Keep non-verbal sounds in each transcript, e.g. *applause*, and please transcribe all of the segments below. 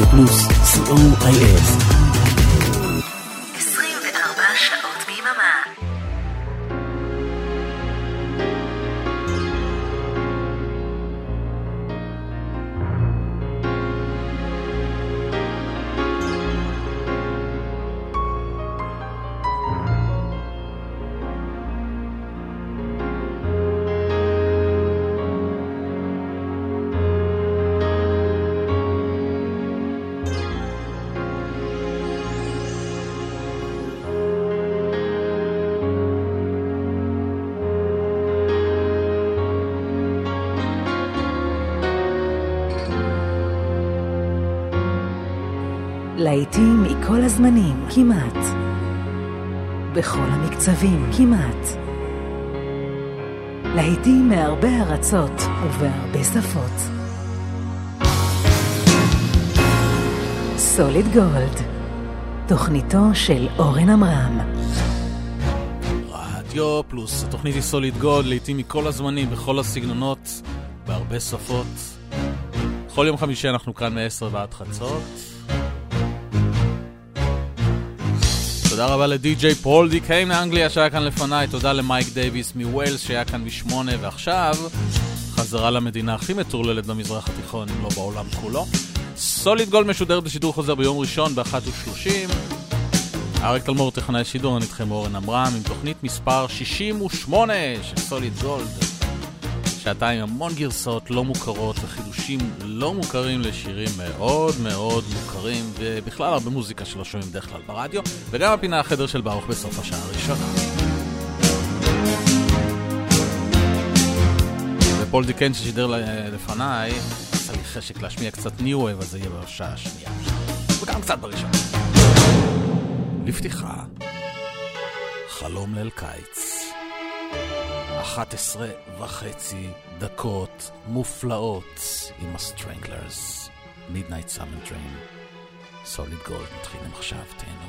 רדיו פלוס, co.il להיטים מכל הזמנים, כמעט. בכל המקצבים, כמעט. להיטים מהרבה ארצות ובהרבה שפות. סוליד גולד, תוכניתו של אורן עמרם. רדיו פלוס, התוכנית היא סוליד גולד, לעיתים מכל הזמנים, בכל הסגנונות, בהרבה שפות. כל יום חמישי אנחנו כאן מ-10 ועד חצות. תודה רבה לדי.ג'יי פול דיקן מאנגליה שהיה כאן לפניי, תודה למייק דייוויס מווילס שהיה כאן בשמונה, ועכשיו חזרה למדינה הכי מטורללת במזרח התיכון, אם לא בעולם כולו. סוליד גולד משודרת בשידור חוזר ביום ראשון ב-13:30. אריק תלמור טכנאי שידור, אני איתכם אורן עמרם עם תוכנית מספר 68 של סוליד גולד. שעתיים המון גרסאות לא מוכרות וחידושים לא מוכרים לשירים מאוד מאוד מוכרים, ובכלל הרבה מוזיקה שלא שומעים בדרך כלל ברדיו, וגם הפינה החדר של ברוך בסוף השעה הראשונה. ופול דיקן ששידר לפניי, עשה לי חשק להשמיע קצת New Wave, אז זה יהיה בשעה השנייה. וגם קצת בראשונה. לפתיחה, חלום ליל קיץ. 11 וחצי דקות מופלאות עם הסטרנגלרס, Midnight Summer Dream. סוליד גולד מתחילים עכשיו, תהנו.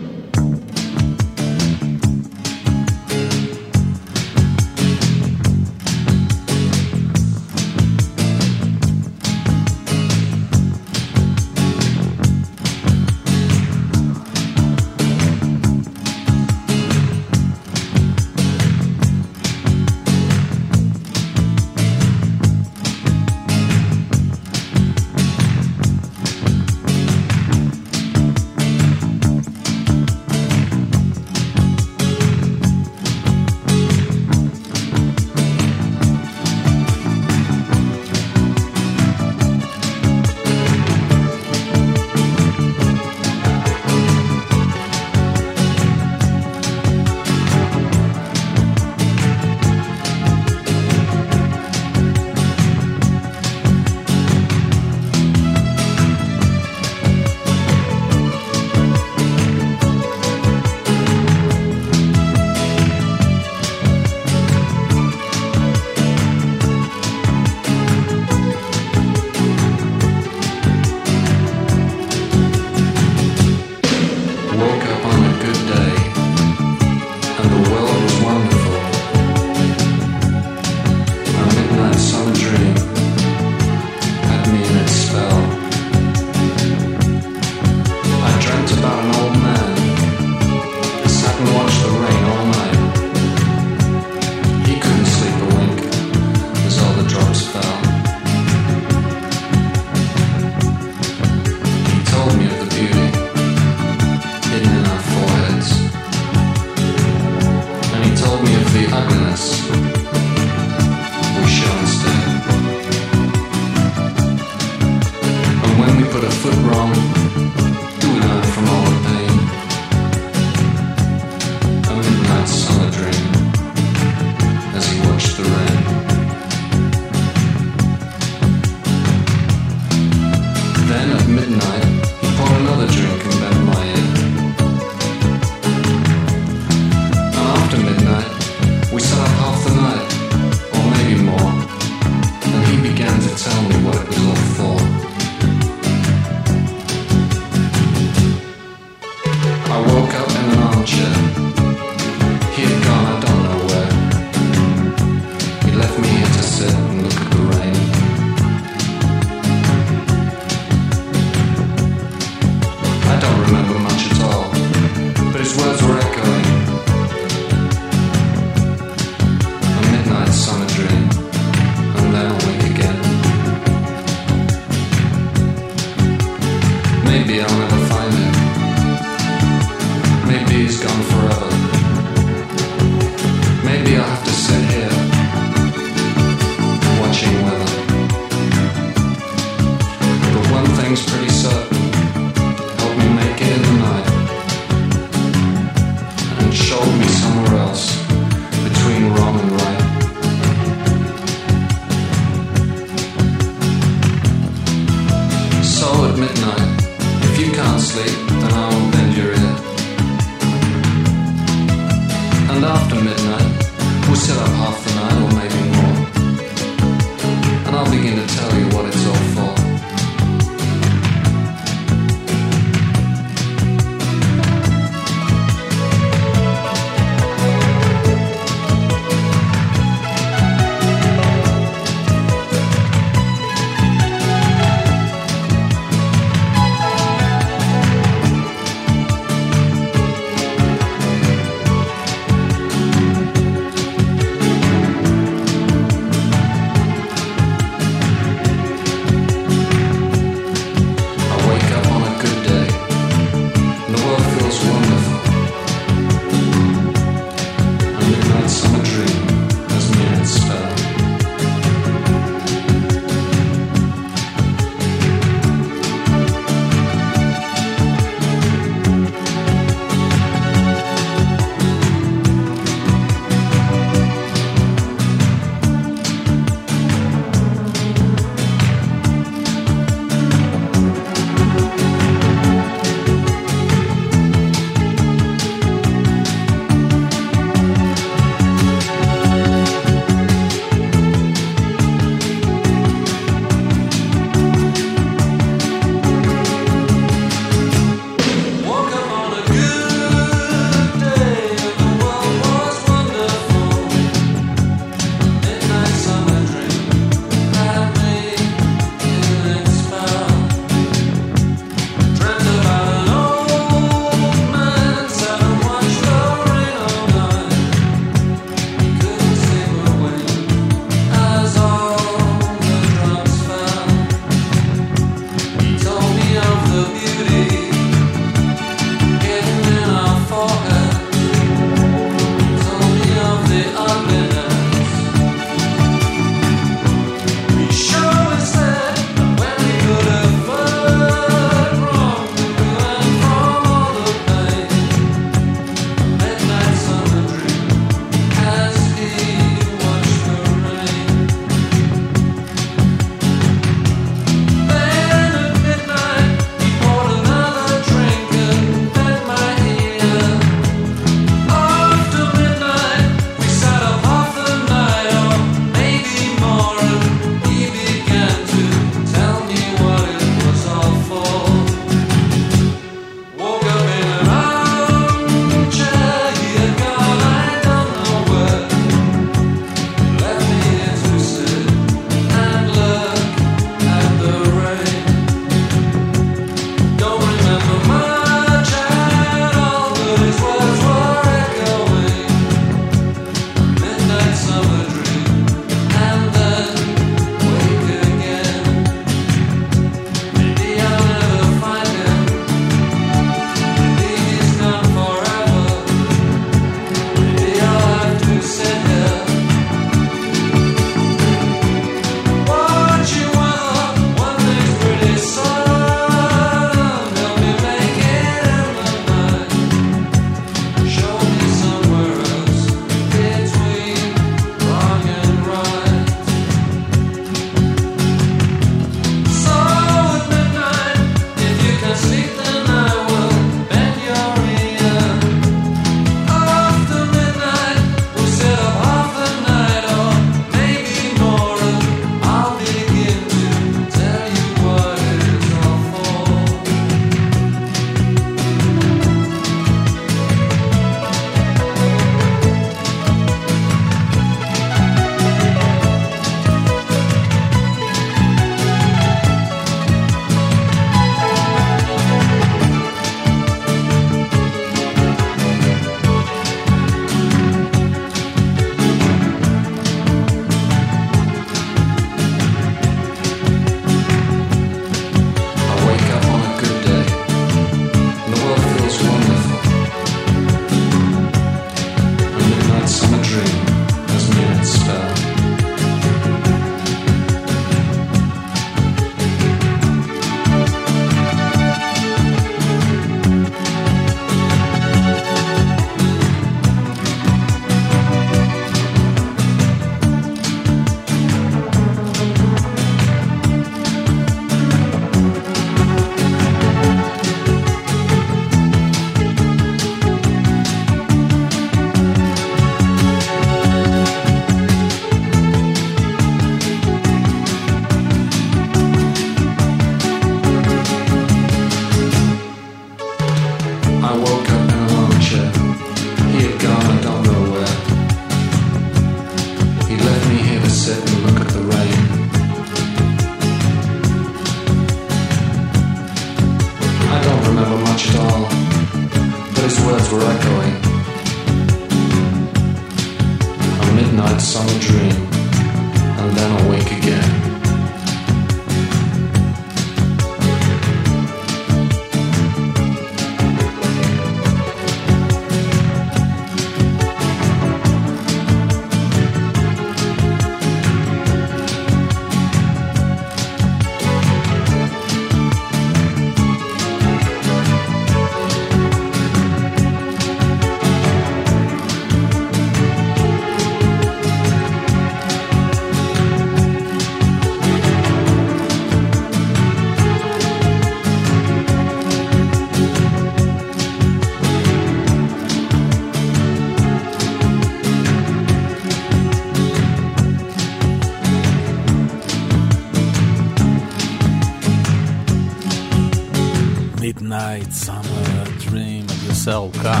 ארוכה,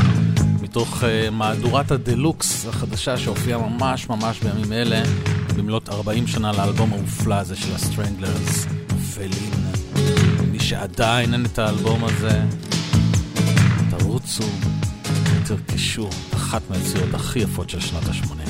מתוך uh, מהדורת הדלוקס החדשה שהופיעה ממש ממש בימים אלה, במלאת 40 שנה לאלבום המופלא הזה של ה Stranglers, Feline. מי שעדיין אין את האלבום הזה, תרוצו, תרכשו, אחת מהיציאות הכי יפות של שנות ה-80.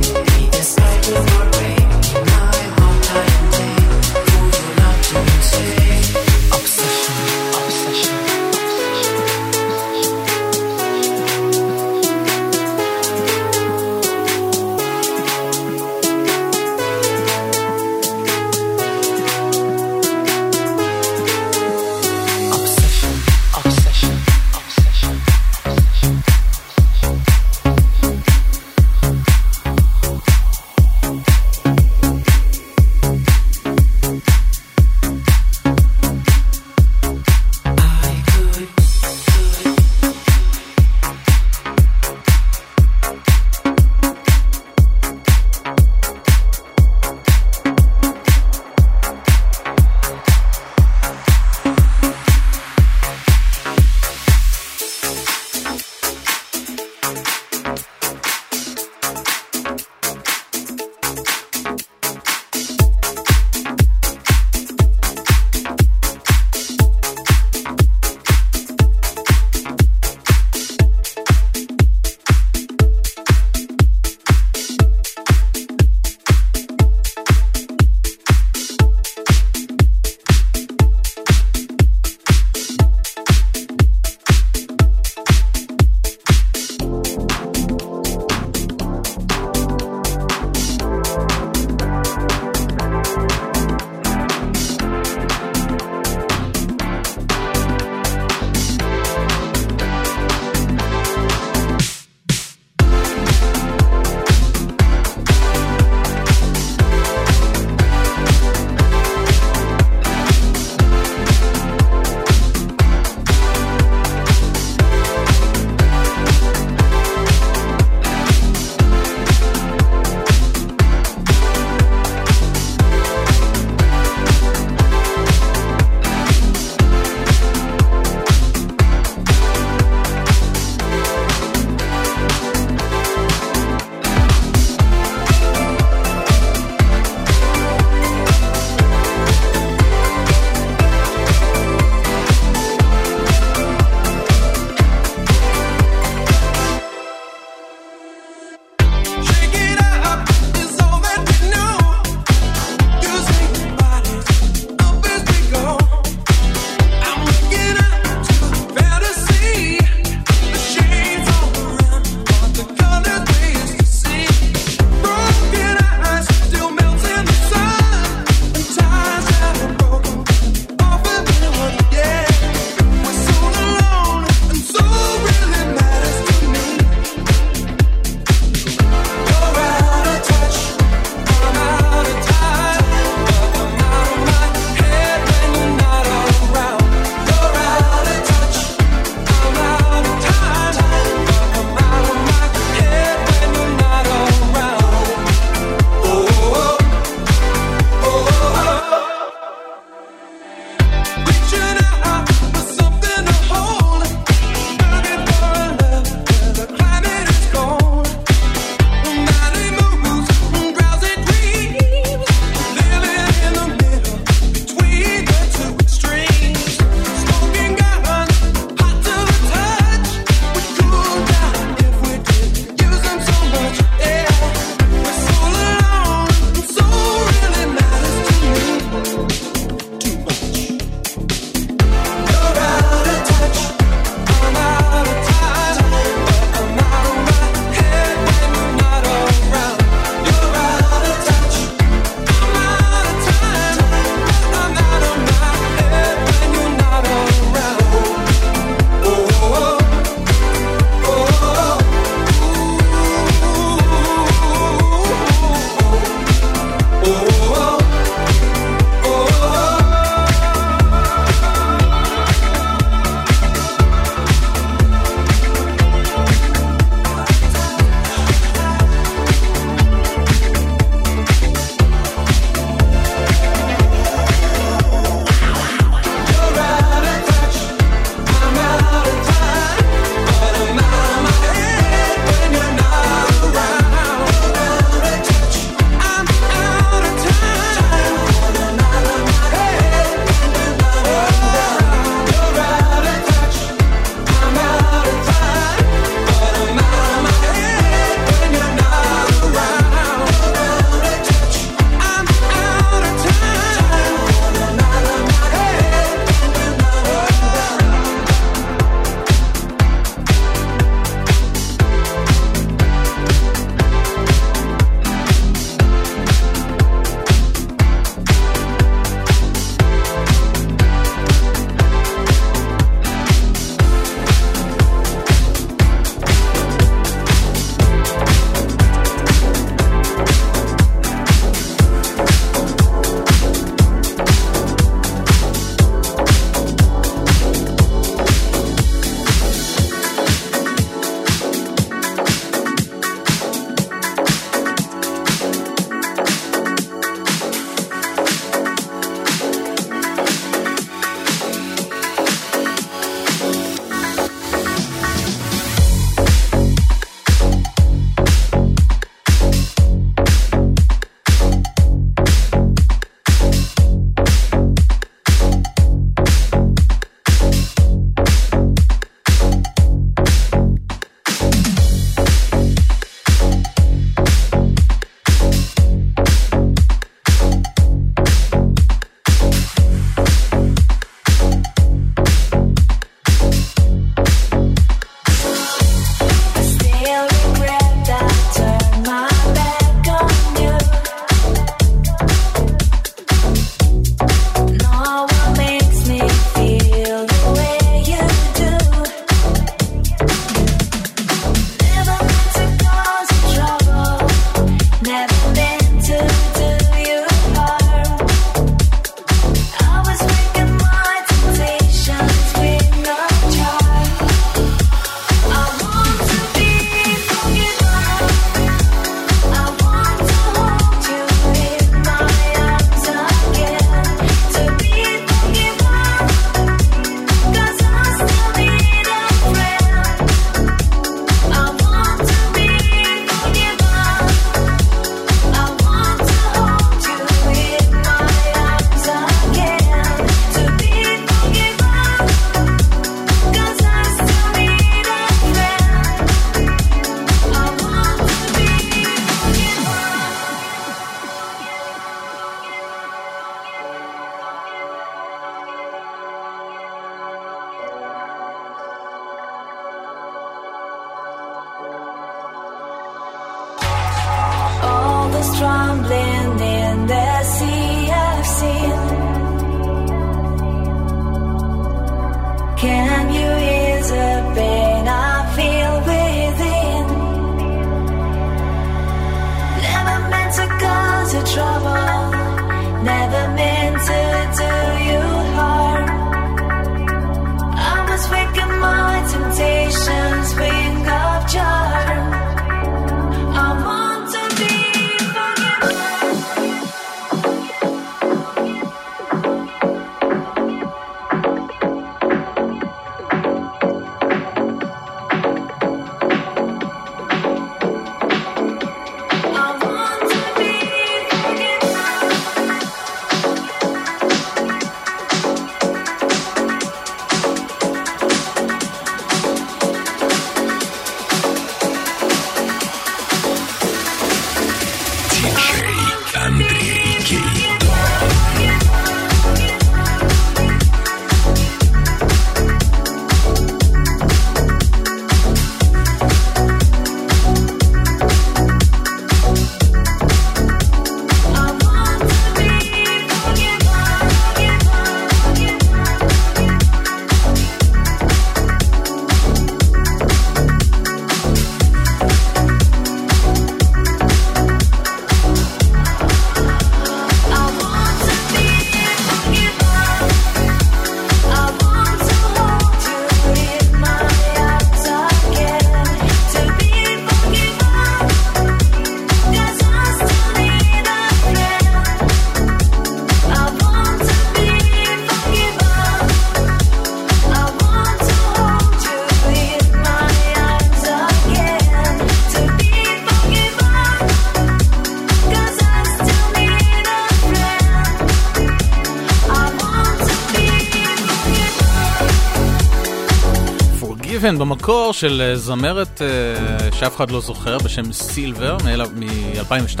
Forgiven במקור של אה, זמרת אה, שאף אחד לא זוכר בשם סילבר מ-2002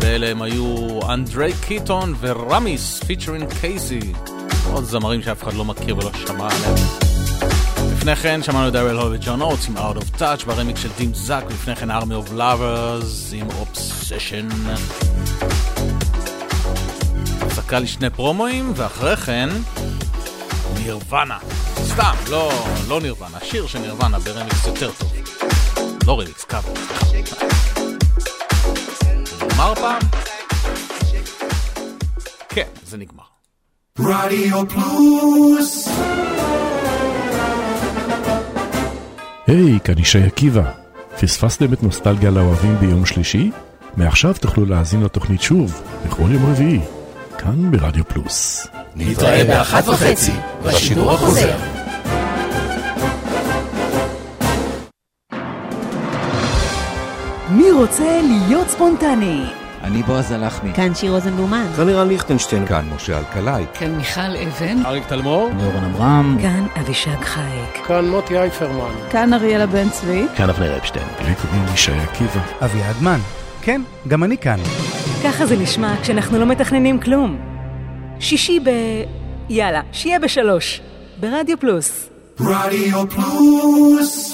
ואלה הם היו אנדרי קיטון ורמיס featuring קייסי עוד זמרים שאף אחד לא מכיר ולא שמע עליהם. לפני כן שמענו את אריאל הול וג'ון אוטס עם Out of Touch ברמיקס של Dim Zach ולפני כן Army of Lovers עם Obsession. הפסקה לשני פרומואים ואחרי כן נירוונה. סתם, לא, לא נירוונה, שיר של נירוונה ברמיקס יותר טוב. לא רמיקס, קאבר. זה נגמר פעם? כן, זה נגמר. רדיו פלוס היי, כאן ישי עקיבא. פספסתם את נוסטלגיה לאוהבים ביום שלישי? מעכשיו תוכלו להאזין לתוכנית שוב, בכל יום רביעי, כאן ברדיו פלוס. נתראה באחת וחצי בשידור החוזר. מי רוצה להיות ספונטני? אני בועז הלחמי. כאן שיר רוזנבלומן. כאן לירן ליכטנשטיין. כאן משה אלקלעי. כאן מיכל אבן. אריק תלמור? נורן אברהם. כאן אבישג חייק. כאן מוטי אייפרמן. כאן אריאלה בן צבי. כאן אבנר אפשטיין. לי קוראים ישי עקיבא. אביעד מן. כן, גם אני כאן. ככה זה נשמע כשאנחנו לא מתכננים כלום. שישי ב... יאללה, שיהיה בשלוש. ברדיו פלוס. רדיו פלוס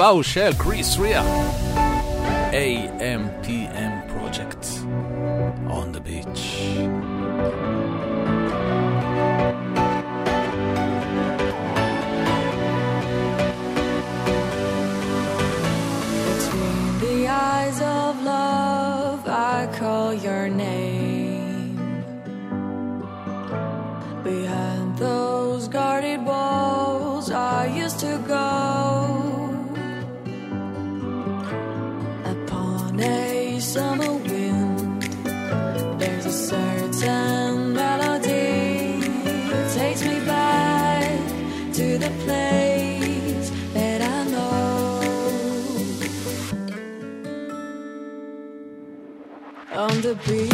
הבא הוא של קריס ריאה. AMPM be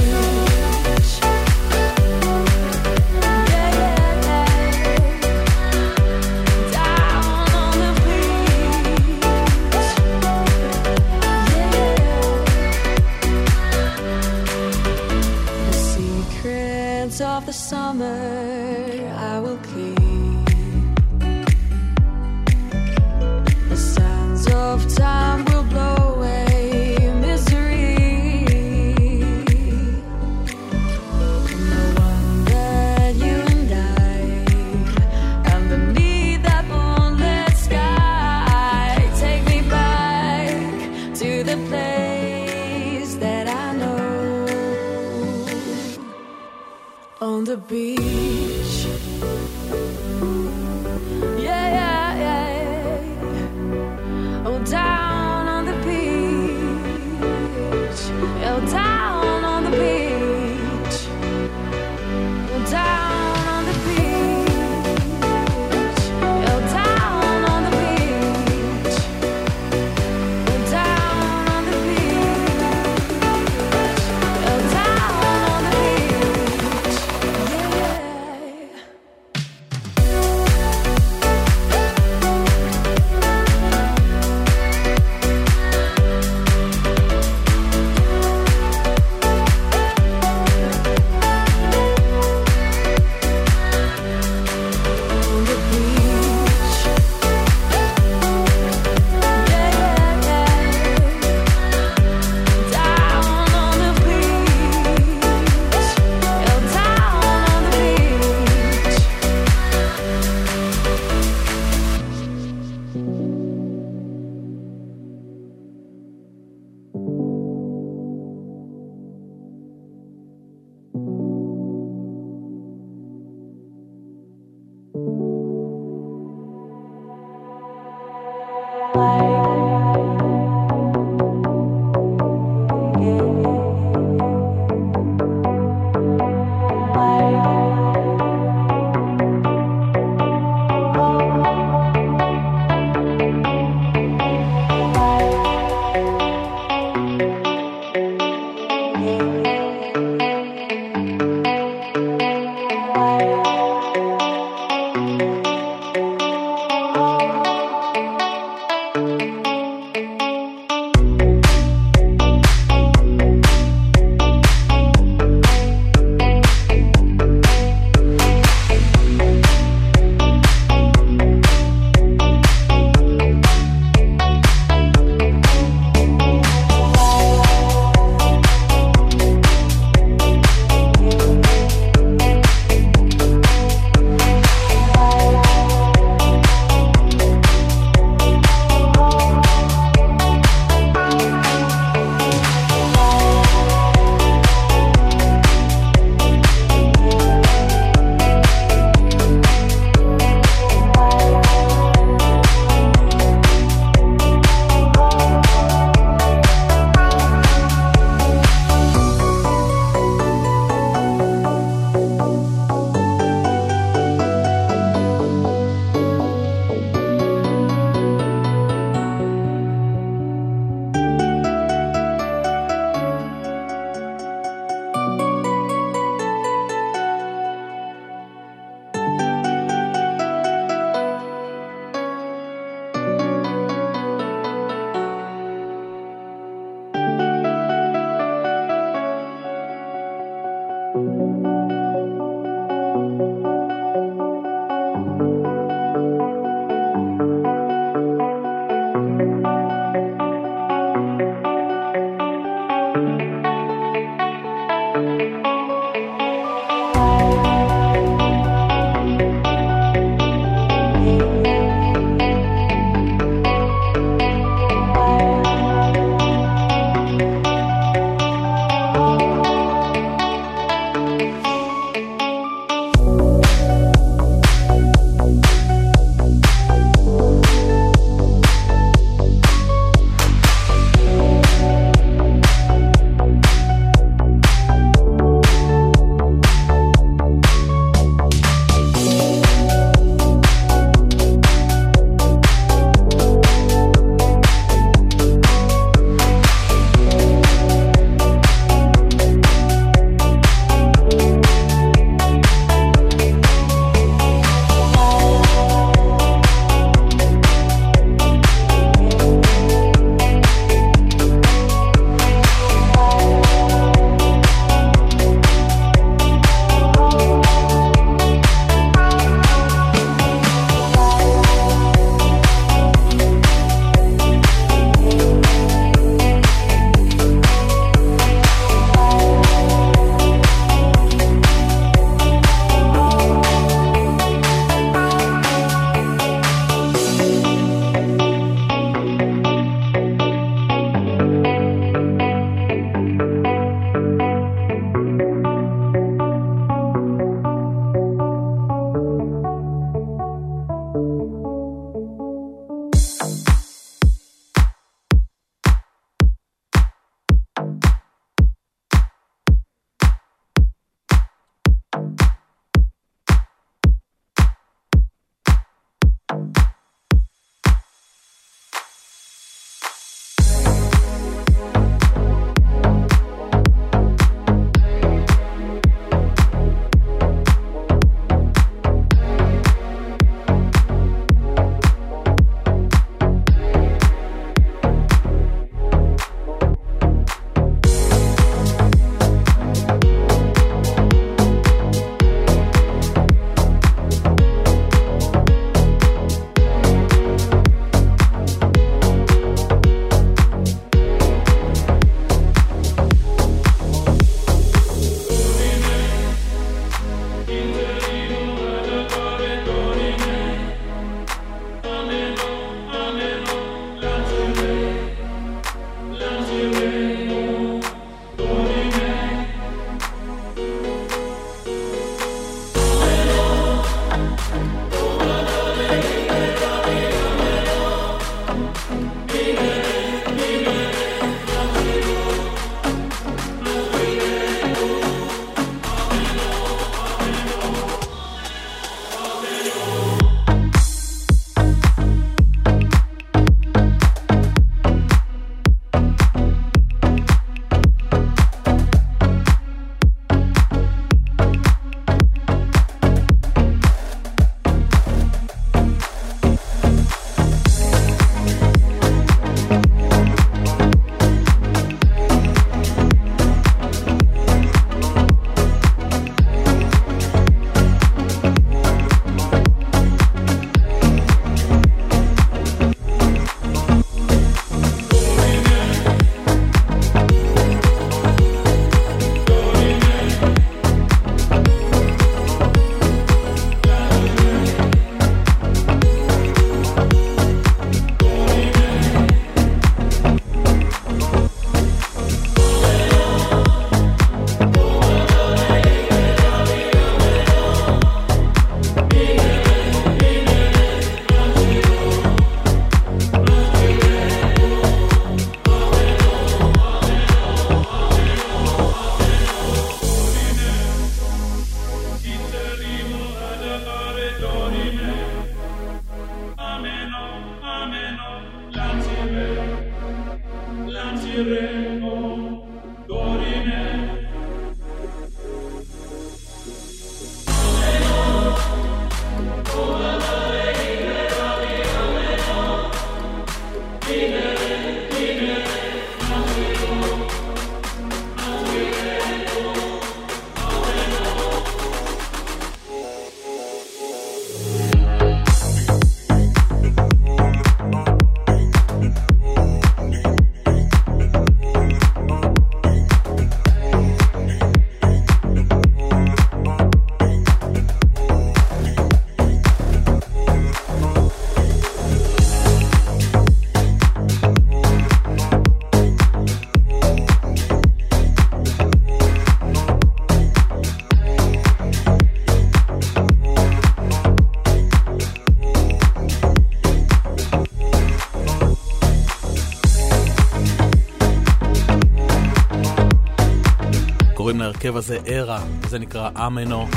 קוראים להרכב הזה ארה, זה נקרא אמנו.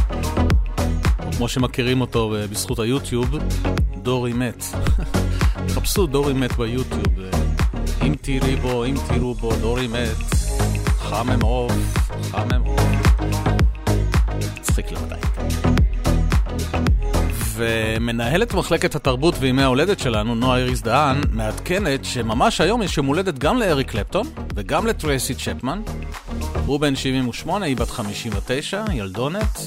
כמו שמכירים אותו אה, בזכות היוטיוב, דורי מת. *laughs* חפשו דורי מת ביוטיוב. אה, אם תראי בו, אם תראו בו, דורי מת. חמם עוף, חמם עוף. מצחיק למדי. ומנהלת מחלקת התרבות וימי ההולדת שלנו, נועה איריס דהן, מעדכנת שממש היום יש יום הולדת גם לאריק קלפטון וגם לטרייסי צ'פמן. הוא בן 78, היא בת 59, ילדונת,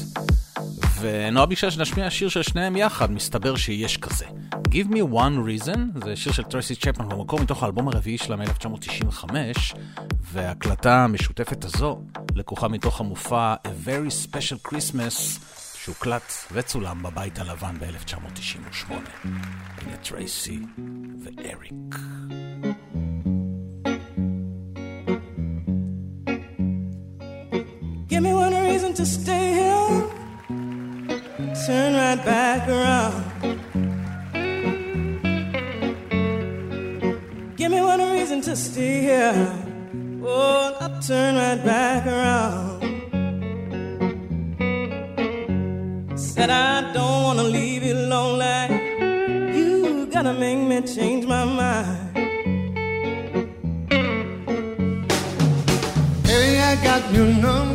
ונועה ביקשה שנשמיע שיר של שניהם יחד, מסתבר שיש כזה. Give me one reason, זה שיר של טרייסי צ'פמן במקור מתוך האלבום הרביעי שלה מ-1995, וההקלטה המשותפת הזו לקוחה מתוך המופע A Very Special Christmas, שהוקלט וצולם בבית הלבן ב-1998. הנה טרייסי ואריק. To stay here. Turn right back around. Give me one reason to stay here. Oh, I'll turn right back around. Said I don't wanna leave you lonely. You gotta make me change my mind. Hey, I got your number.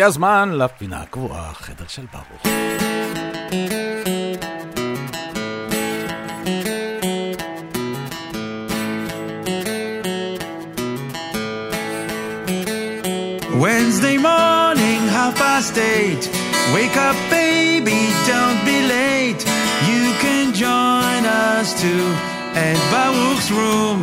הזמן לפינה הקבועה, חדר של ברוך. Wednesday morning, half past eight. Wake up, baby, don't be late. You can join us too at Baruch's room.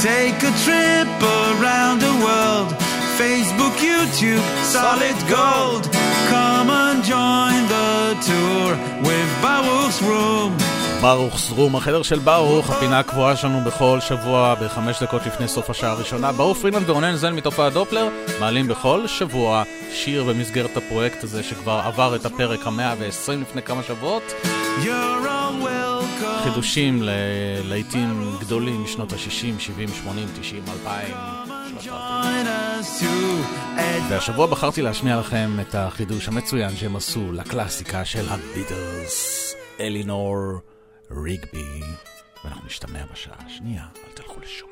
Take a trip around the world. Facebook, YouTube, solid gold. Come and join the tour with Baruch's room. ברוך זרום, החדר של ברוך, הפינה הקבועה שלנו בכל שבוע בחמש דקות לפני סוף השעה הראשונה. ברוך פרידמן ורונן זן מתופעת דופלר מעלים בכל שבוע שיר במסגרת הפרויקט הזה שכבר עבר את הפרק המאה ועשרים לפני כמה שבועות. חידושים ללהיטים גדולים משנות ה-60, 70, 80, 90, 2000. Join us too at והשבוע בחרתי להשמיע לכם את החידוש המצוין שהם עשו לקלאסיקה של הביטלס, אלינור ריגבי. ואנחנו נשתמע בשעה השנייה, אל תלכו לשום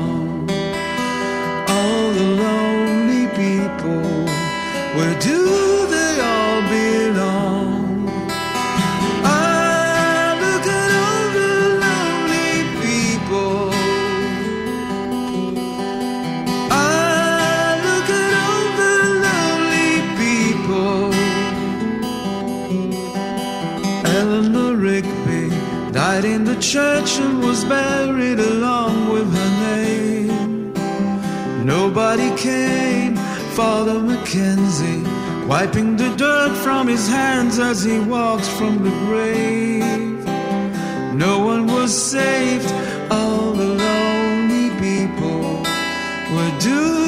Where do they all belong? I look at all the lonely people. I look at all the lonely people. Eleanor Rigby died in the church and was buried along with her name. Nobody came, Father Mackenzie, wiping the dirt from his hands as he walked from the grave. No one was saved, all the lonely people. were do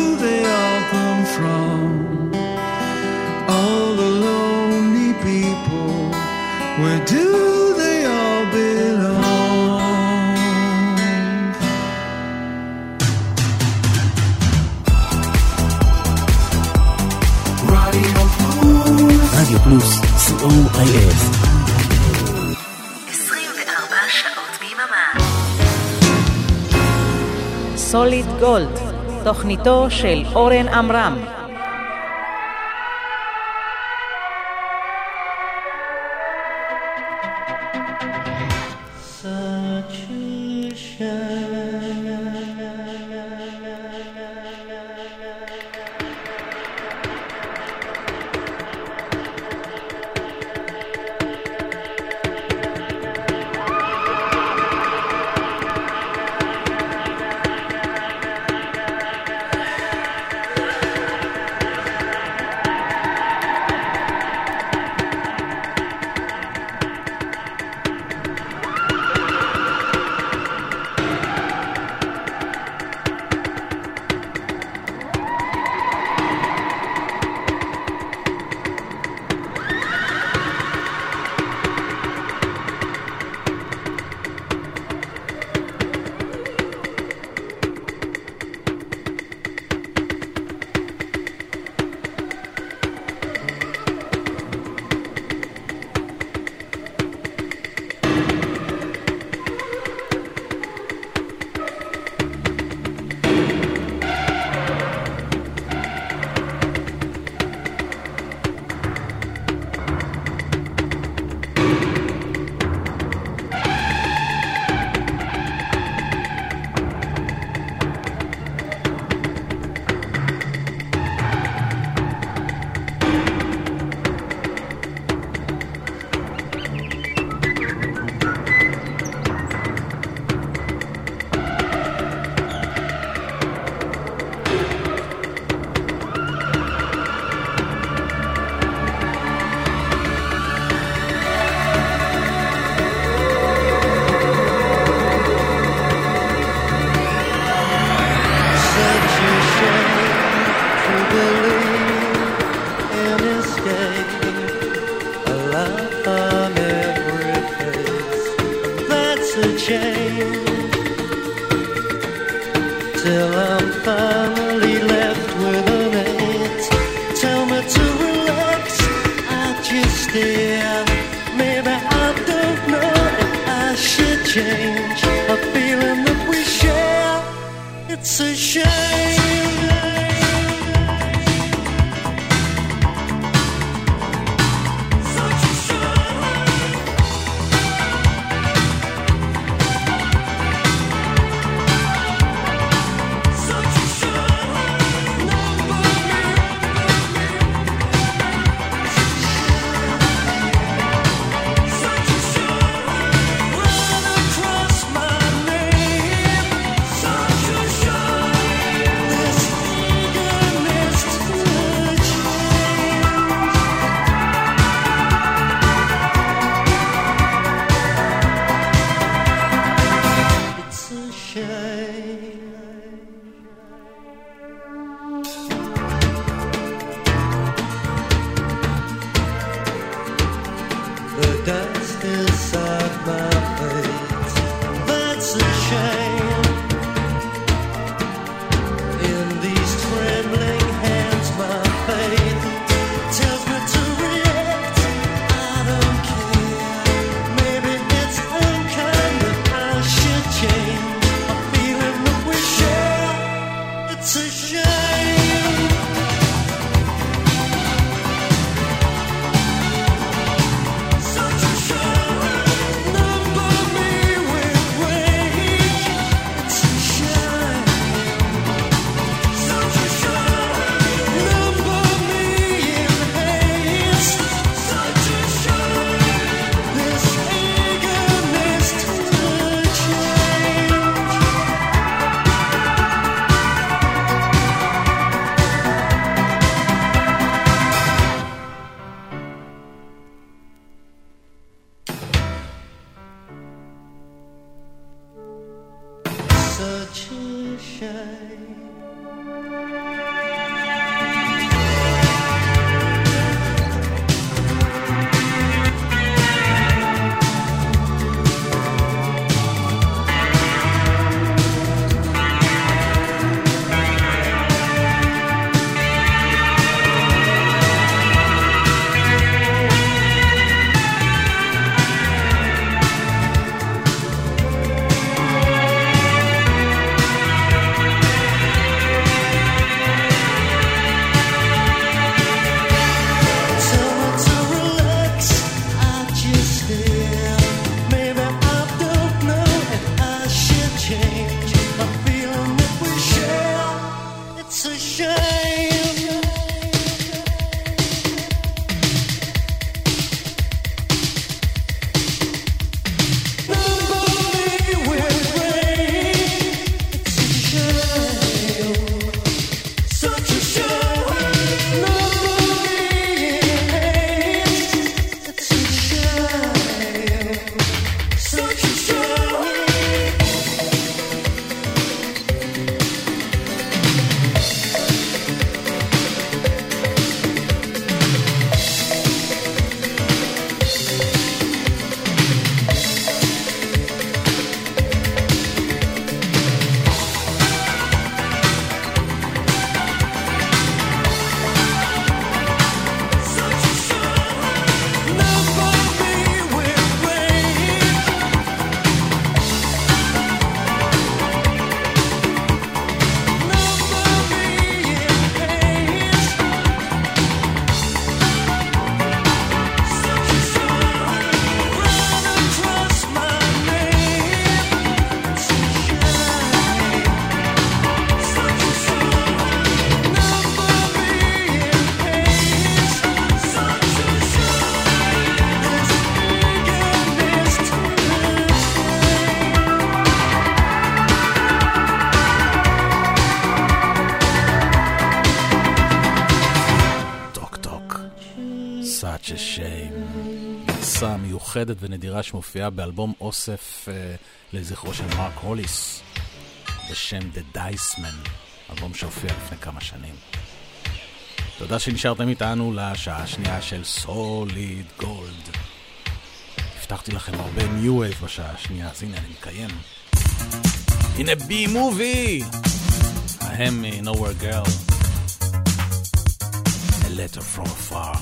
co.il. 24 שעות ביממה. סוליד גולד, תוכניתו של אורן עמרם. מיוחדת ונדירה שמופיעה באלבום אוסף אה, לזכרו של מרק הוליס בשם The Dice Man, אלבום שהופיע לפני כמה שנים. תודה שנשארתם איתנו לשעה השנייה של סוליד גולד. הבטחתי לכם הרבה New Wave בשעה השנייה, אז הנה אני מקיים. הנה B-Movie! ההם מ-Nowhere Girl. A letter from afar.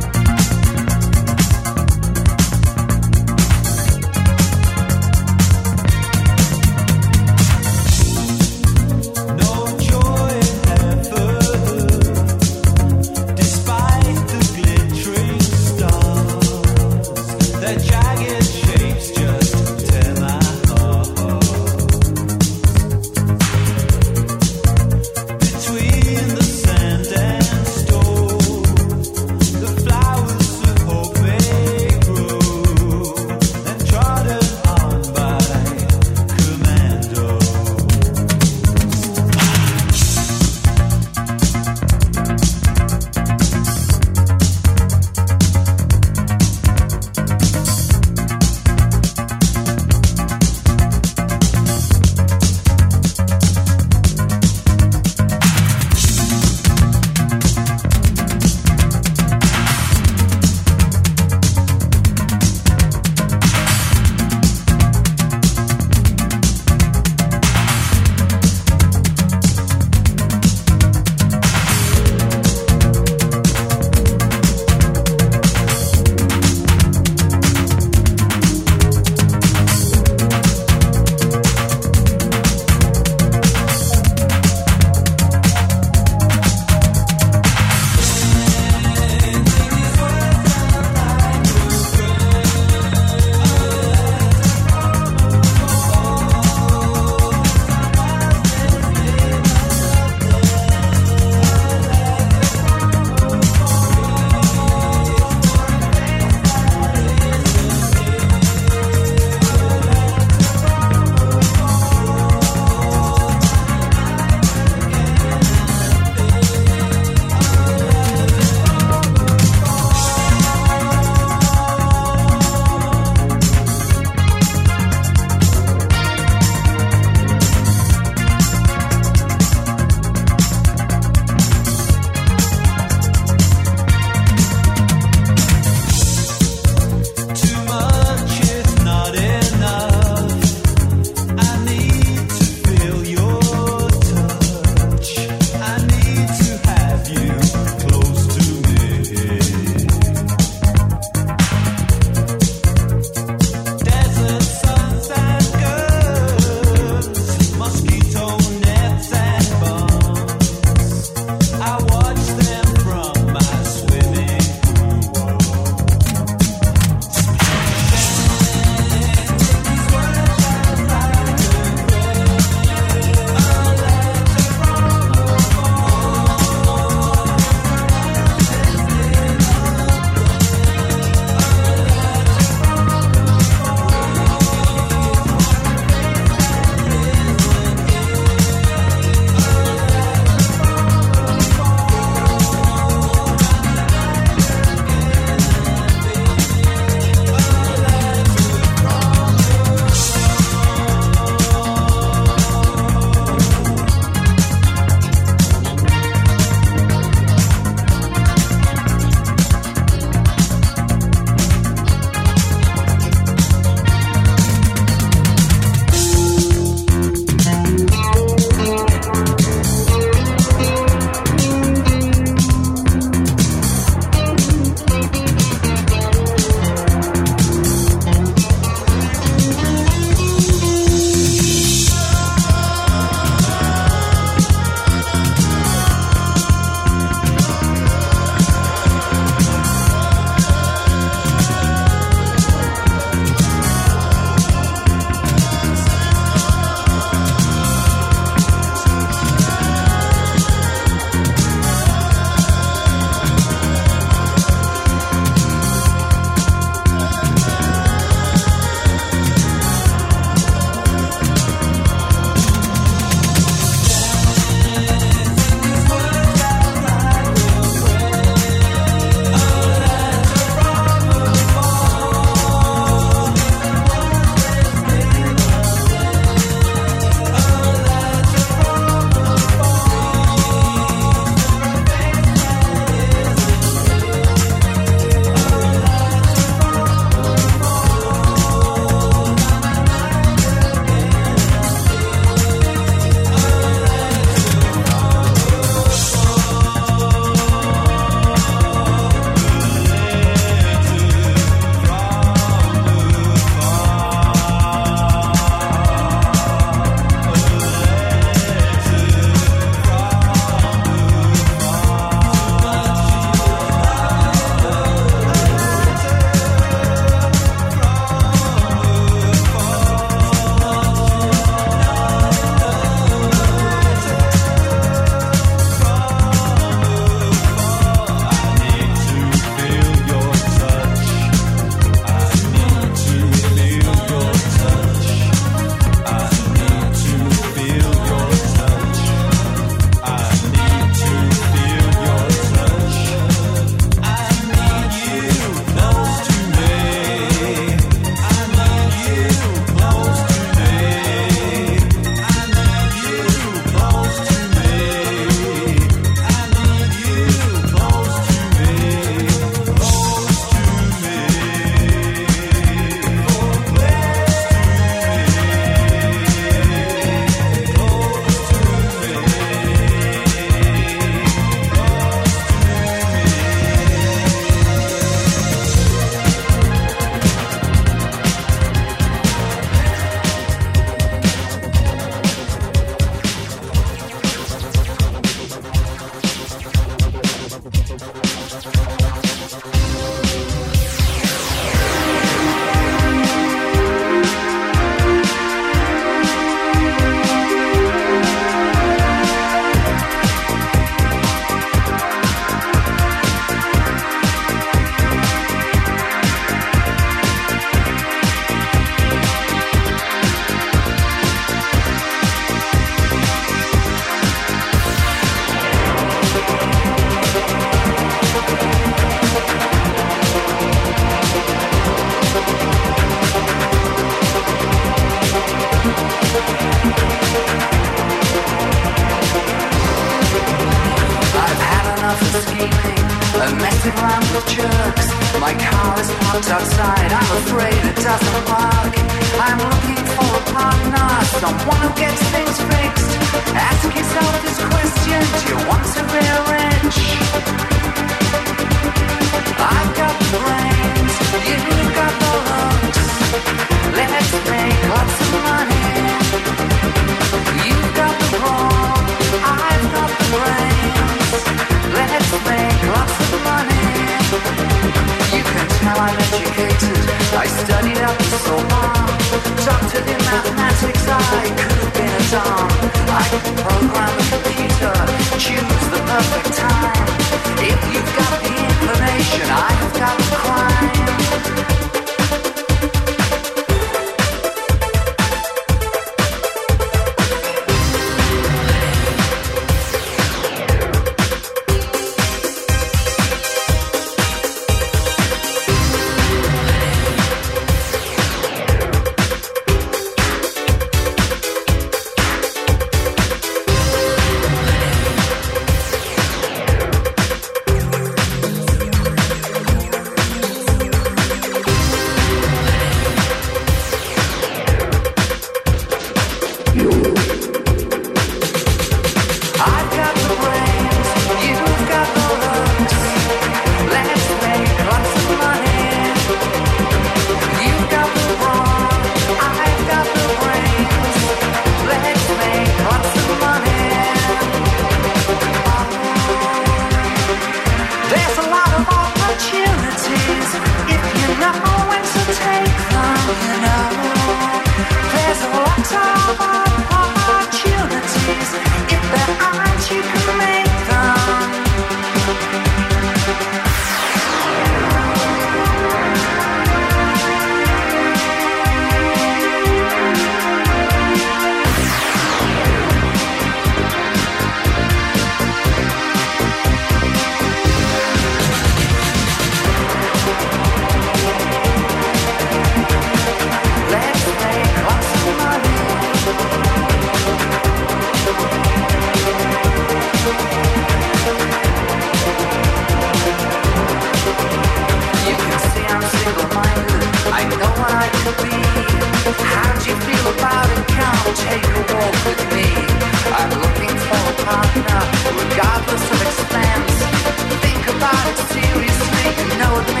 know what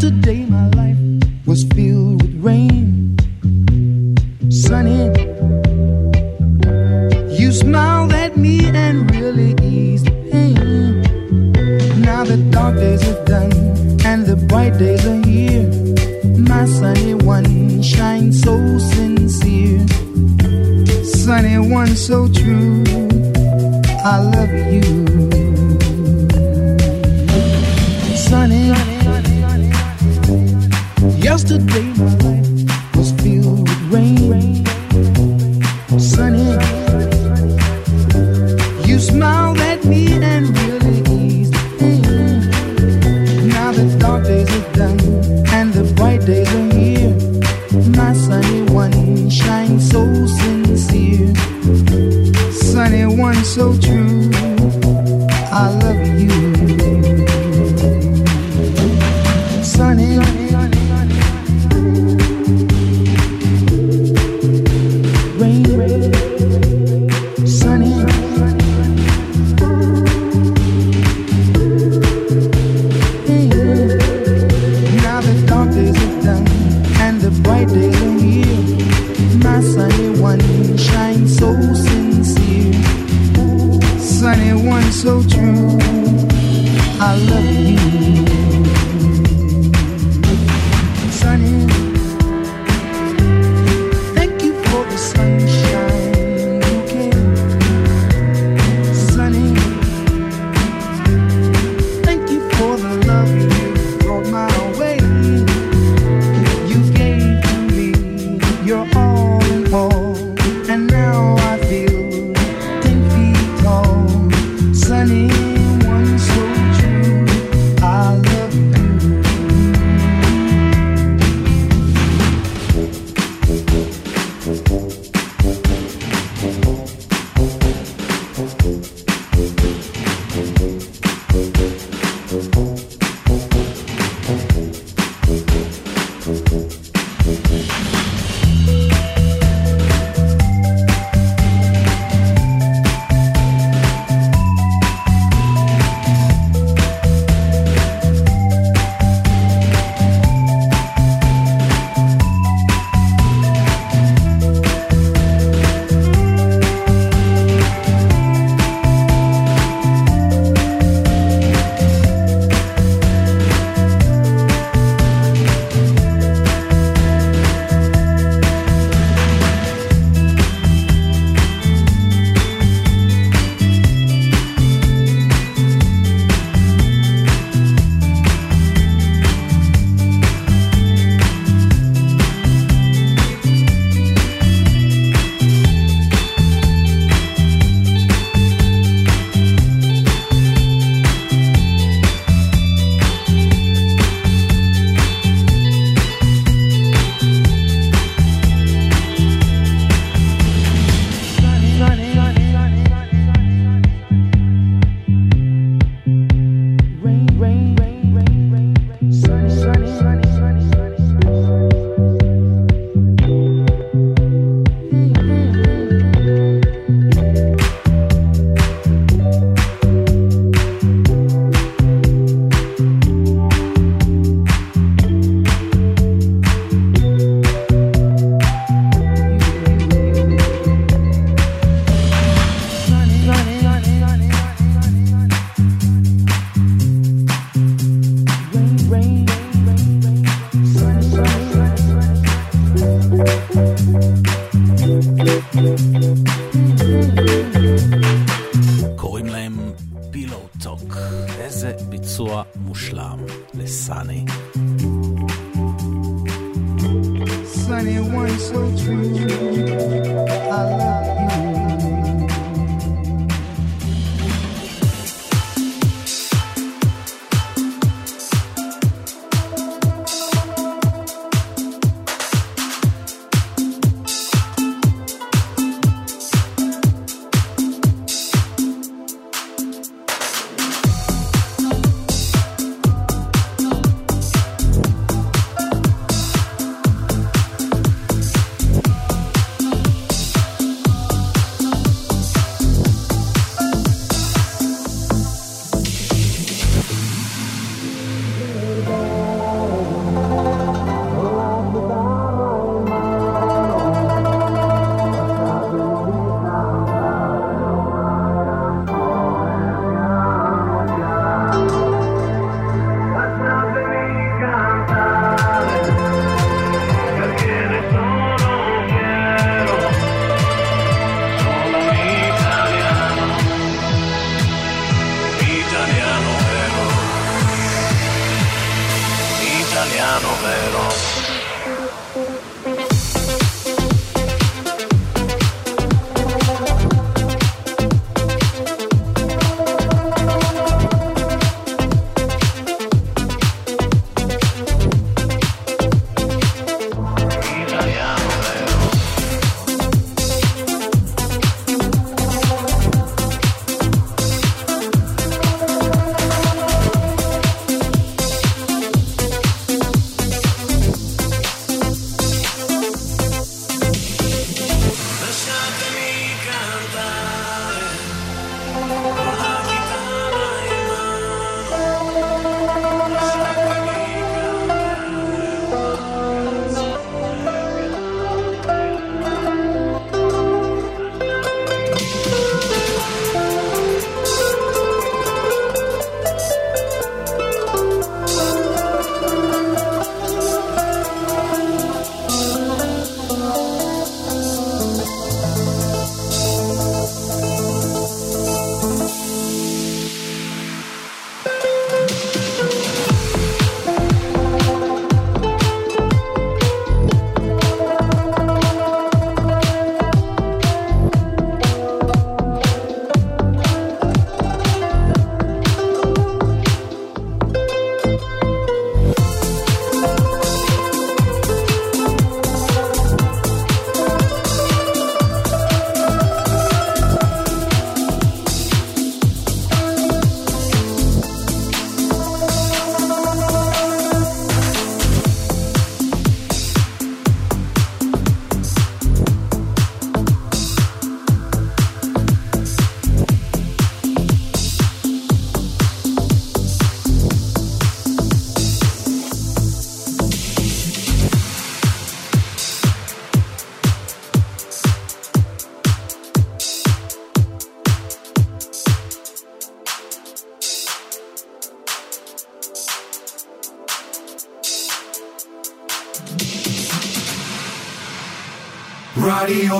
Yesterday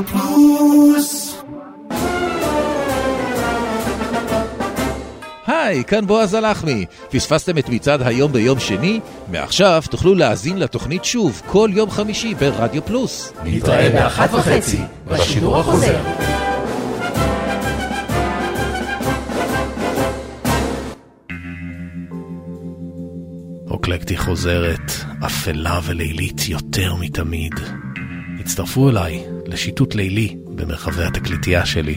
פלוס היי, כאן בועז הלחמי. פספסתם את מצעד היום ביום שני? מעכשיו תוכלו להאזין לתוכנית שוב כל יום חמישי ברדיו פלוס. נתראה באחת וחצי בשידור החוזר. אוקלקטי חוזרת, אפלה ולילית יותר מתמיד. הצטרפו אליי לשיטוט לילי במרחבי התקליטייה שלי.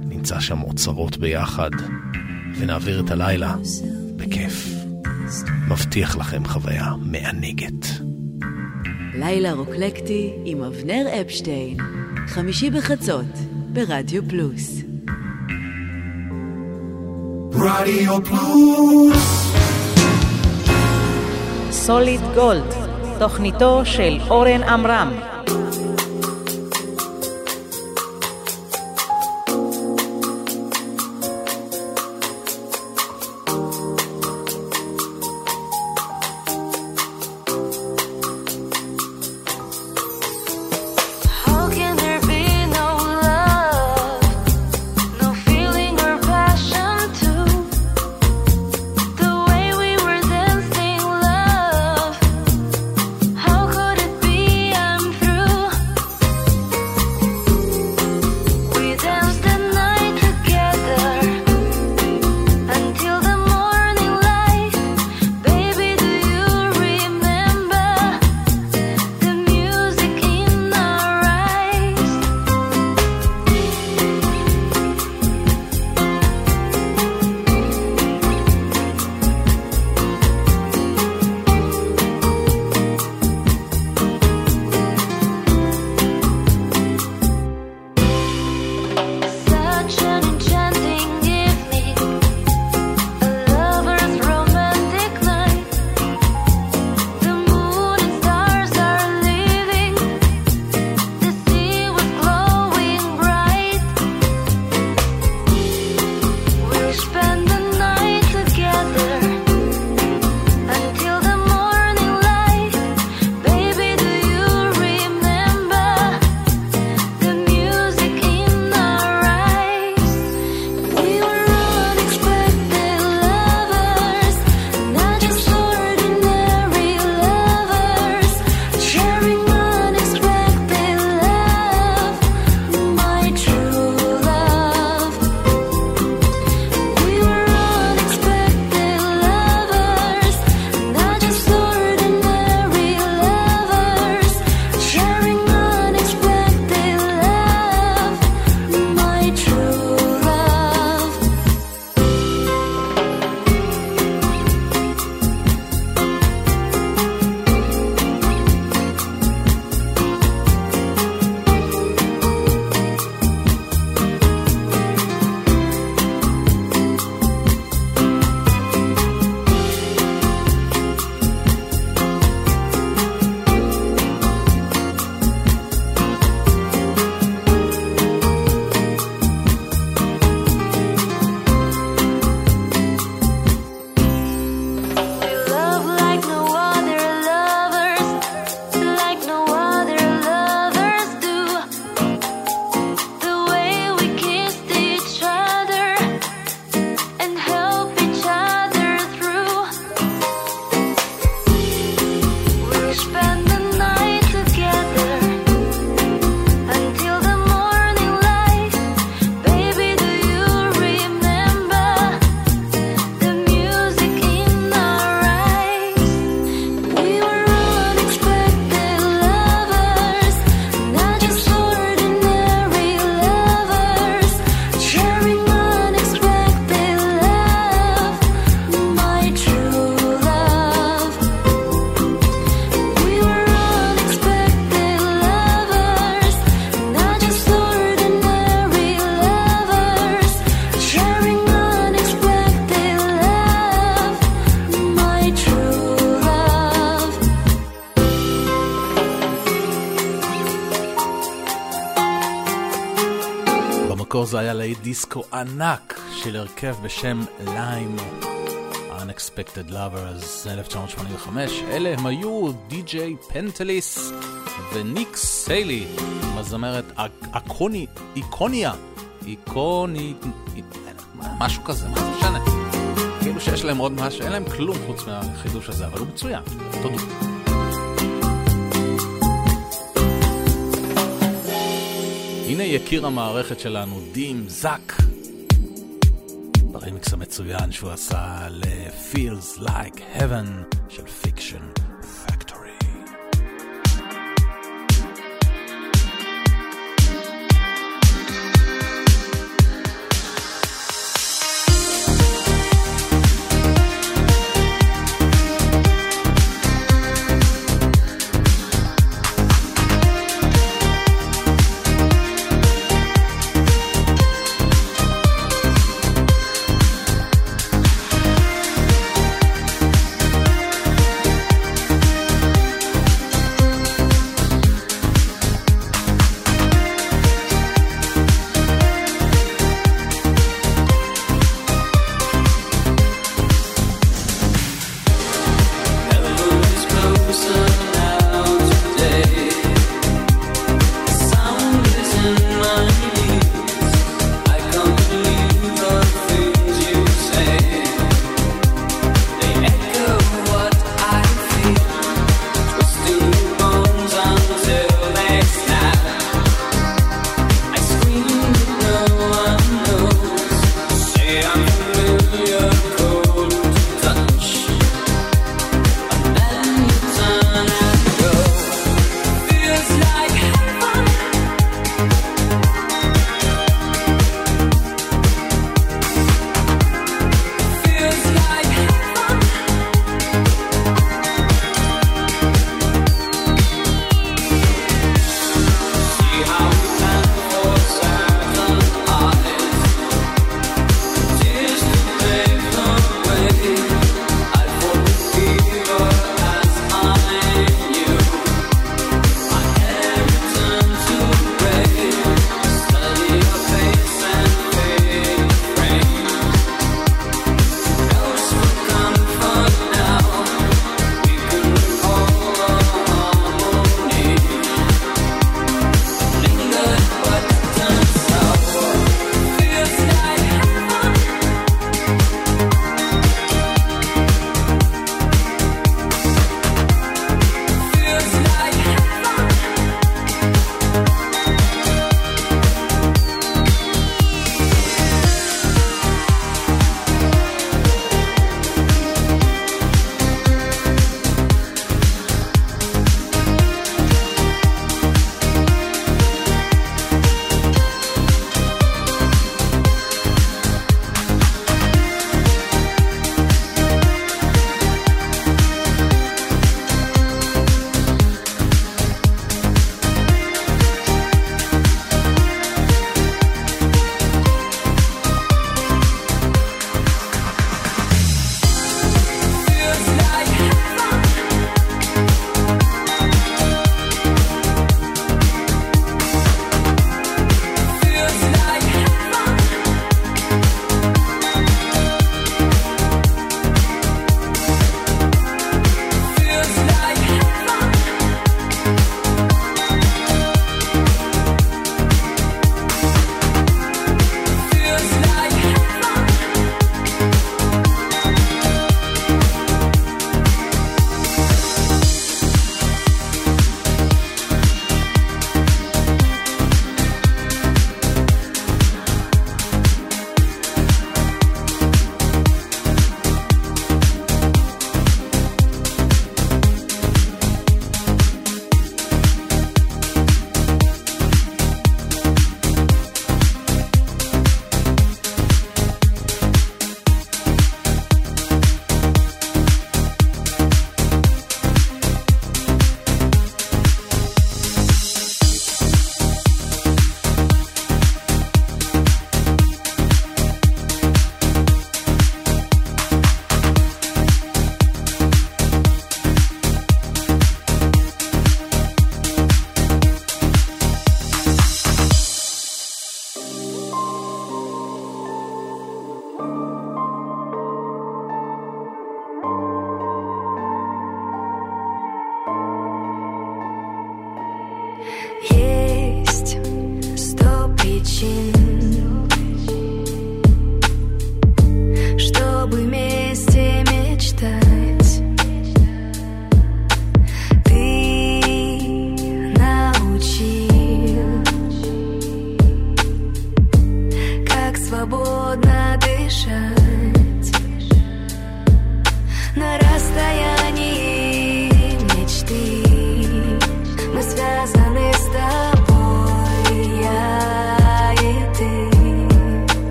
נמצא שם אוצרות ביחד, ונעביר את הלילה בכיף. מבטיח לכם חוויה מענגת. לילה רוקלקטי עם אבנר אפשטיין, חמישי בחצות, ברדיו פלוס. רדיו פלוס סוליד גולד, תוכניתו של אורן עמרם. זה היה להיט דיסקו ענק של הרכב בשם ליים. Unexpected Lovers, 1985. אלה הם היו די.ג'יי פנטליס וניק סיילי, אק- אקוני, איקוניה, איקוני, משהו כזה, מה זה משנה? כאילו שיש להם עוד משהו, אין להם כלום חוץ מהחידוש הזה, אבל הוא מצוין. תודו. הנה יקיר המערכת שלנו, דים זאק. ברמיקס המצוין שהוא עשה ל-Feels Like Heaven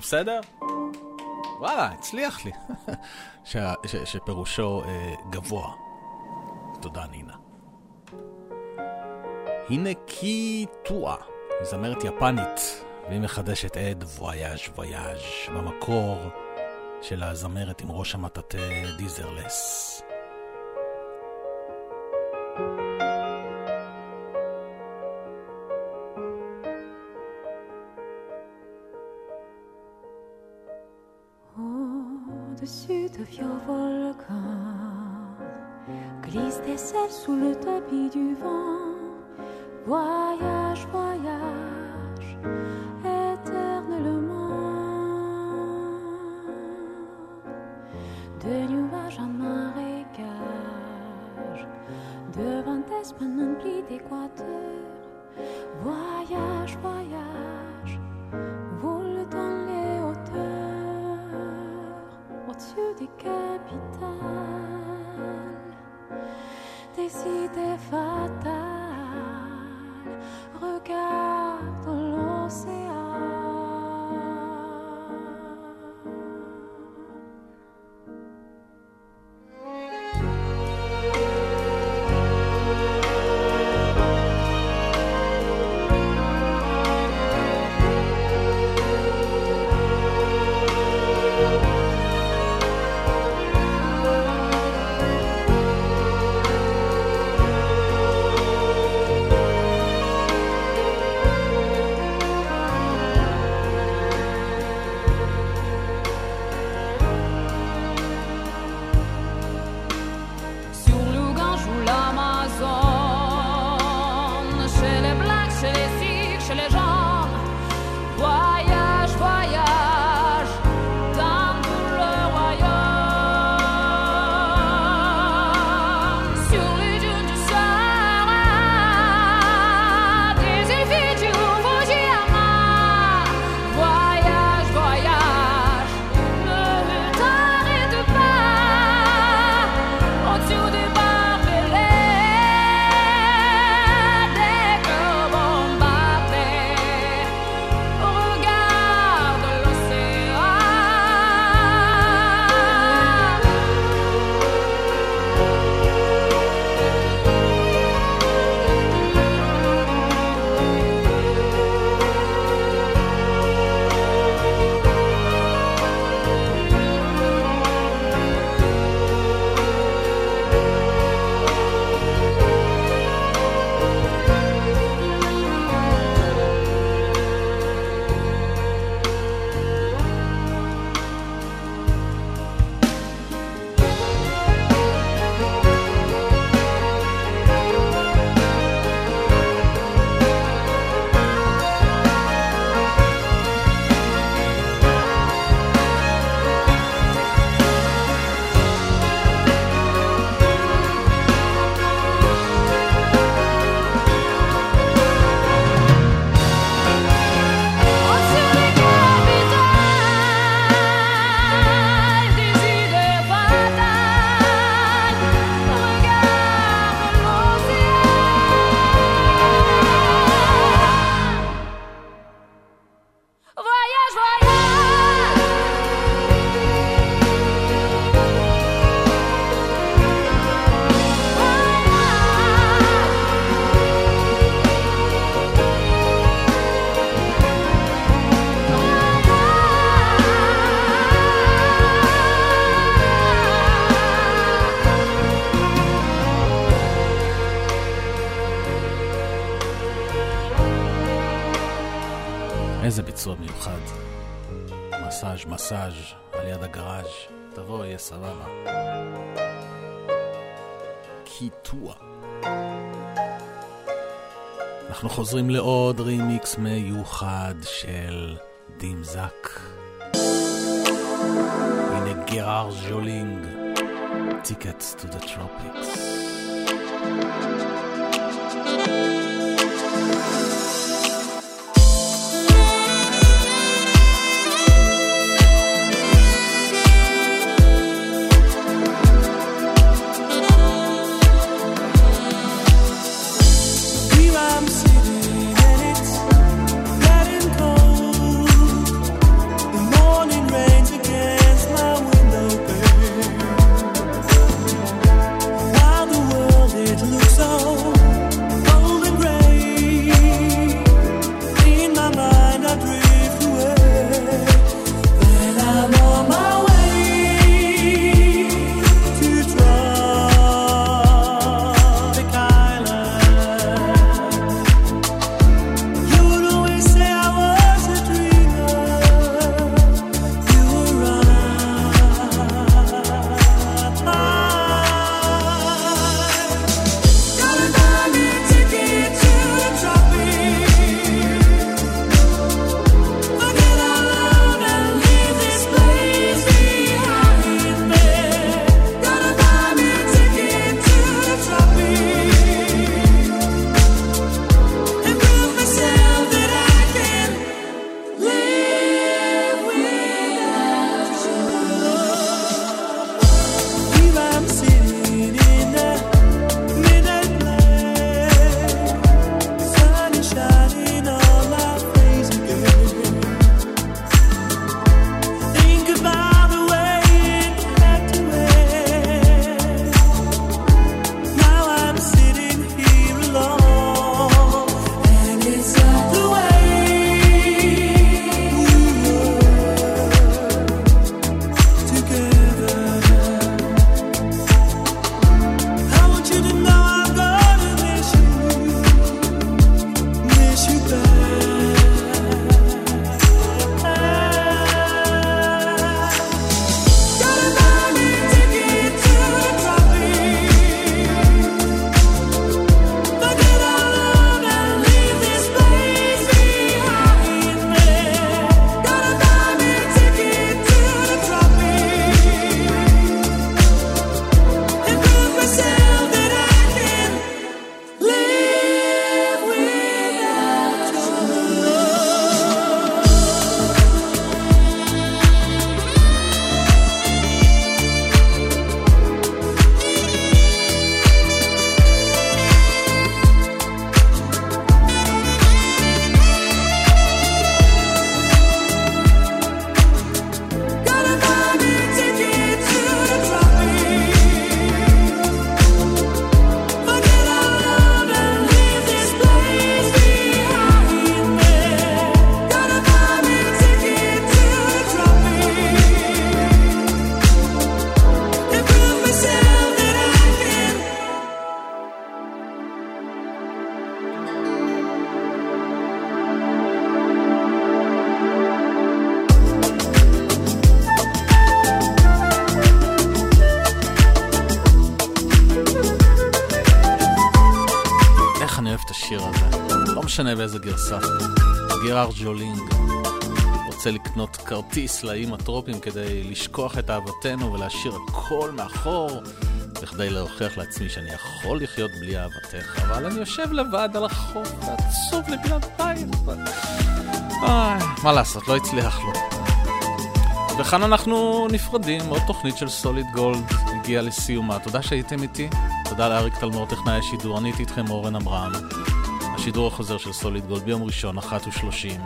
אמרתי בסדר? וואלה, הצליח לי. *laughs* ש, ש, שפירושו אה, גבוה. תודה, נינה. הנה קיטואה, היא זמרת יפנית, והיא מחדשת את וויאז' וויאז' במקור של הזמרת עם ראש המטאטה דיזרלס. Volcans glissent des ailes sous le tapis du vent. Voyage, voyage, éternellement. De nuages en marécage, devant un pli d'équateur. Voyage, voyage, vole dans des capitales, des idées fatales. Regarde l'océan. אנחנו חוזרים לעוד רימיקס מיוחד של Dim Zach. הנה Gerard Joling, Tickets to the Tropics. משנה באיזה גרסה. גרארד ג'ולינג רוצה לקנות כרטיס לאיים הטרופים כדי לשכוח את אהבתנו ולהשאיר הכל מאחור, בכדי להוכיח לעצמי שאני יכול לחיות בלי אהבתך, אבל אני יושב לבד על החוף ועצוב לפינת בית. אה, מה לעשות, לא הצליח לו. וכאן אנחנו נפרדים, עוד תוכנית של סוליד גולד הגיעה לסיומה. תודה שהייתם איתי, תודה לאריק תלמור, טכנאי השידור, אני הייתי איתכם אורן אברהם. השידור החוזר של סוליד גולד ביום ראשון, אחת ושלושים.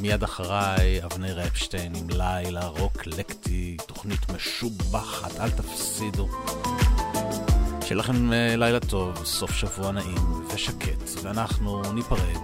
מיד אחריי, אבנר אפשטיין עם לילה, רוק לקטי, תוכנית משובחת, אל תפסידו. שיהיה לכם אה, לילה טוב, סוף שבוע נעים ושקט, ואנחנו ניפרד